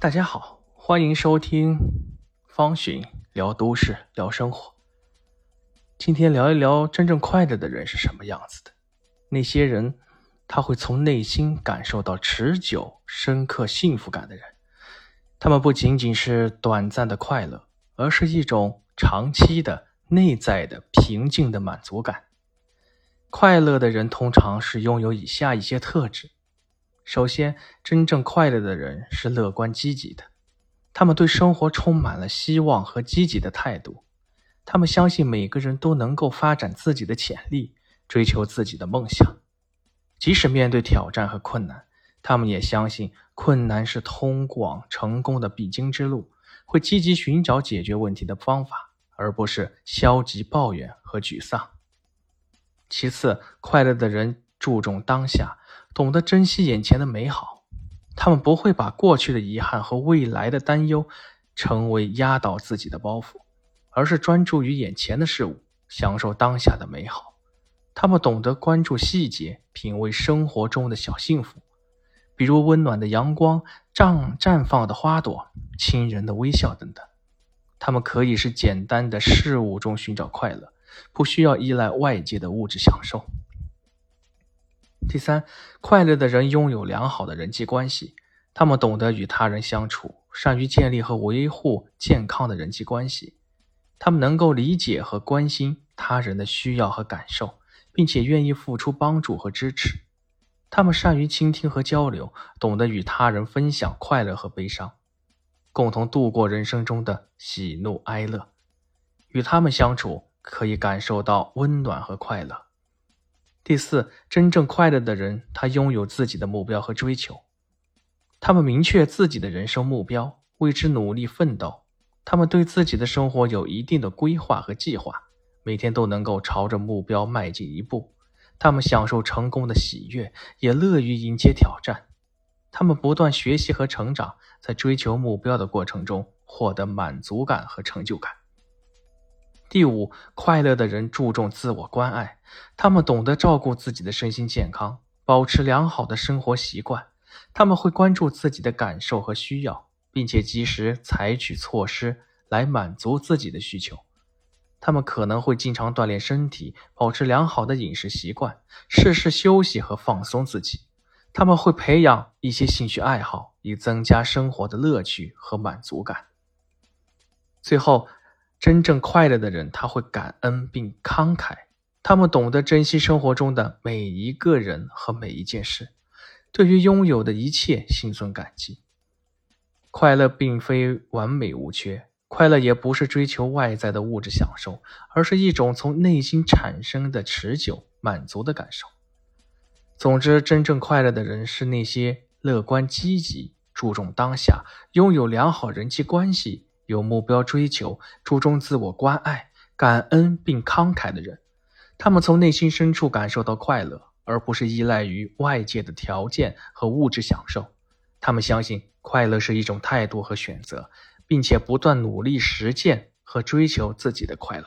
大家好，欢迎收听方寻聊都市聊生活。今天聊一聊真正快乐的人是什么样子的。那些人，他会从内心感受到持久、深刻幸福感的人。他们不仅仅是短暂的快乐，而是一种长期的、内在的、平静的满足感。快乐的人通常是拥有以下一些特质。首先，真正快乐的人是乐观积极的，他们对生活充满了希望和积极的态度。他们相信每个人都能够发展自己的潜力，追求自己的梦想。即使面对挑战和困难，他们也相信困难是通往成功的必经之路，会积极寻找解决问题的方法，而不是消极抱怨和沮丧。其次，快乐的人注重当下。懂得珍惜眼前的美好，他们不会把过去的遗憾和未来的担忧成为压倒自己的包袱，而是专注于眼前的事物，享受当下的美好。他们懂得关注细节，品味生活中的小幸福，比如温暖的阳光、绽绽放的花朵、亲人的微笑等等。他们可以是简单的事物中寻找快乐，不需要依赖外界的物质享受。第三，快乐的人拥有良好的人际关系，他们懂得与他人相处，善于建立和维护健康的人际关系。他们能够理解和关心他人的需要和感受，并且愿意付出帮助和支持。他们善于倾听和交流，懂得与他人分享快乐和悲伤，共同度过人生中的喜怒哀乐。与他们相处，可以感受到温暖和快乐。第四，真正快乐的人，他拥有自己的目标和追求，他们明确自己的人生目标，为之努力奋斗。他们对自己的生活有一定的规划和计划，每天都能够朝着目标迈进一步。他们享受成功的喜悦，也乐于迎接挑战。他们不断学习和成长，在追求目标的过程中获得满足感和成就感。第五，快乐的人注重自我关爱，他们懂得照顾自己的身心健康，保持良好的生活习惯。他们会关注自己的感受和需要，并且及时采取措施来满足自己的需求。他们可能会经常锻炼身体，保持良好的饮食习惯，适时休息和放松自己。他们会培养一些兴趣爱好，以增加生活的乐趣和满足感。最后。真正快乐的人，他会感恩并慷慨，他们懂得珍惜生活中的每一个人和每一件事，对于拥有的一切心存感激。快乐并非完美无缺，快乐也不是追求外在的物质享受，而是一种从内心产生的持久满足的感受。总之，真正快乐的人是那些乐观积极、注重当下、拥有良好人际关系。有目标追求、注重自我关爱、感恩并慷慨的人，他们从内心深处感受到快乐，而不是依赖于外界的条件和物质享受。他们相信快乐是一种态度和选择，并且不断努力实践和追求自己的快乐。